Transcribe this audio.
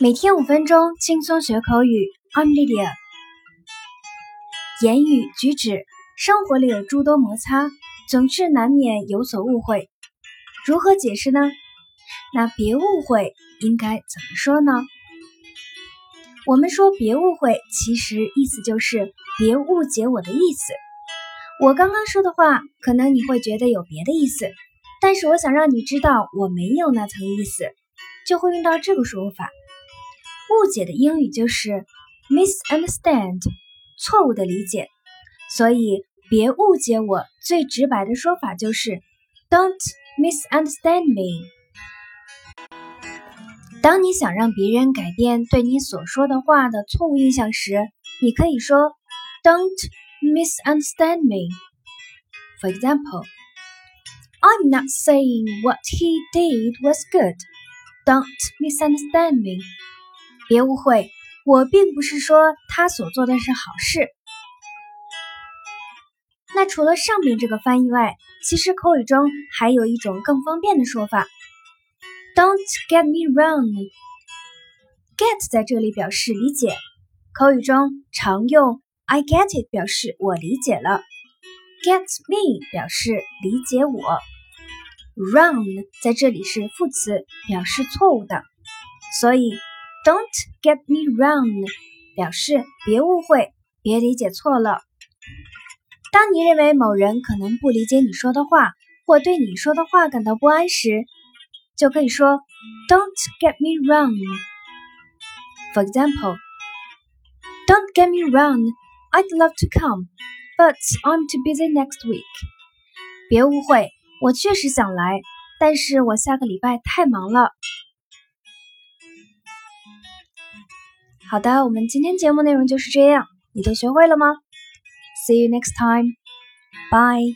每天五分钟，轻松学口语。I'm Lydia。言语举止，生活里有诸多摩擦，总是难免有所误会。如何解释呢？那别误会应该怎么说呢？我们说别误会，其实意思就是别误解我的意思。我刚刚说的话，可能你会觉得有别的意思，但是我想让你知道，我没有那层意思，就会用到这个说法。误解的英语就是 misunderstand，错误的理解。所以别误解我，最直白的说法就是 don't misunderstand me。当你想让别人改变对你所说的话的错误印象时，你可以说 don't misunderstand me. For example, I'm not saying what he did was good. Don't misunderstand me. 别误会，我并不是说他所做的是好事。那除了上面这个翻译外，其实口语中还有一种更方便的说法。Don't get me wrong。Get 在这里表示理解，口语中常用 I get it 表示我理解了，get me 表示理解我。Wrong 在这里是副词，表示错误的，所以。Don't get me wrong，表示别误会，别理解错了。当你认为某人可能不理解你说的话，或对你说的话感到不安时，就可以说 Don't get me wrong。For example, Don't get me wrong, I'd love to come, but I'm too busy next week。别误会，我确实想来，但是我下个礼拜太忙了。好的，我们今天节目内容就是这样，你都学会了吗？See you next time. Bye.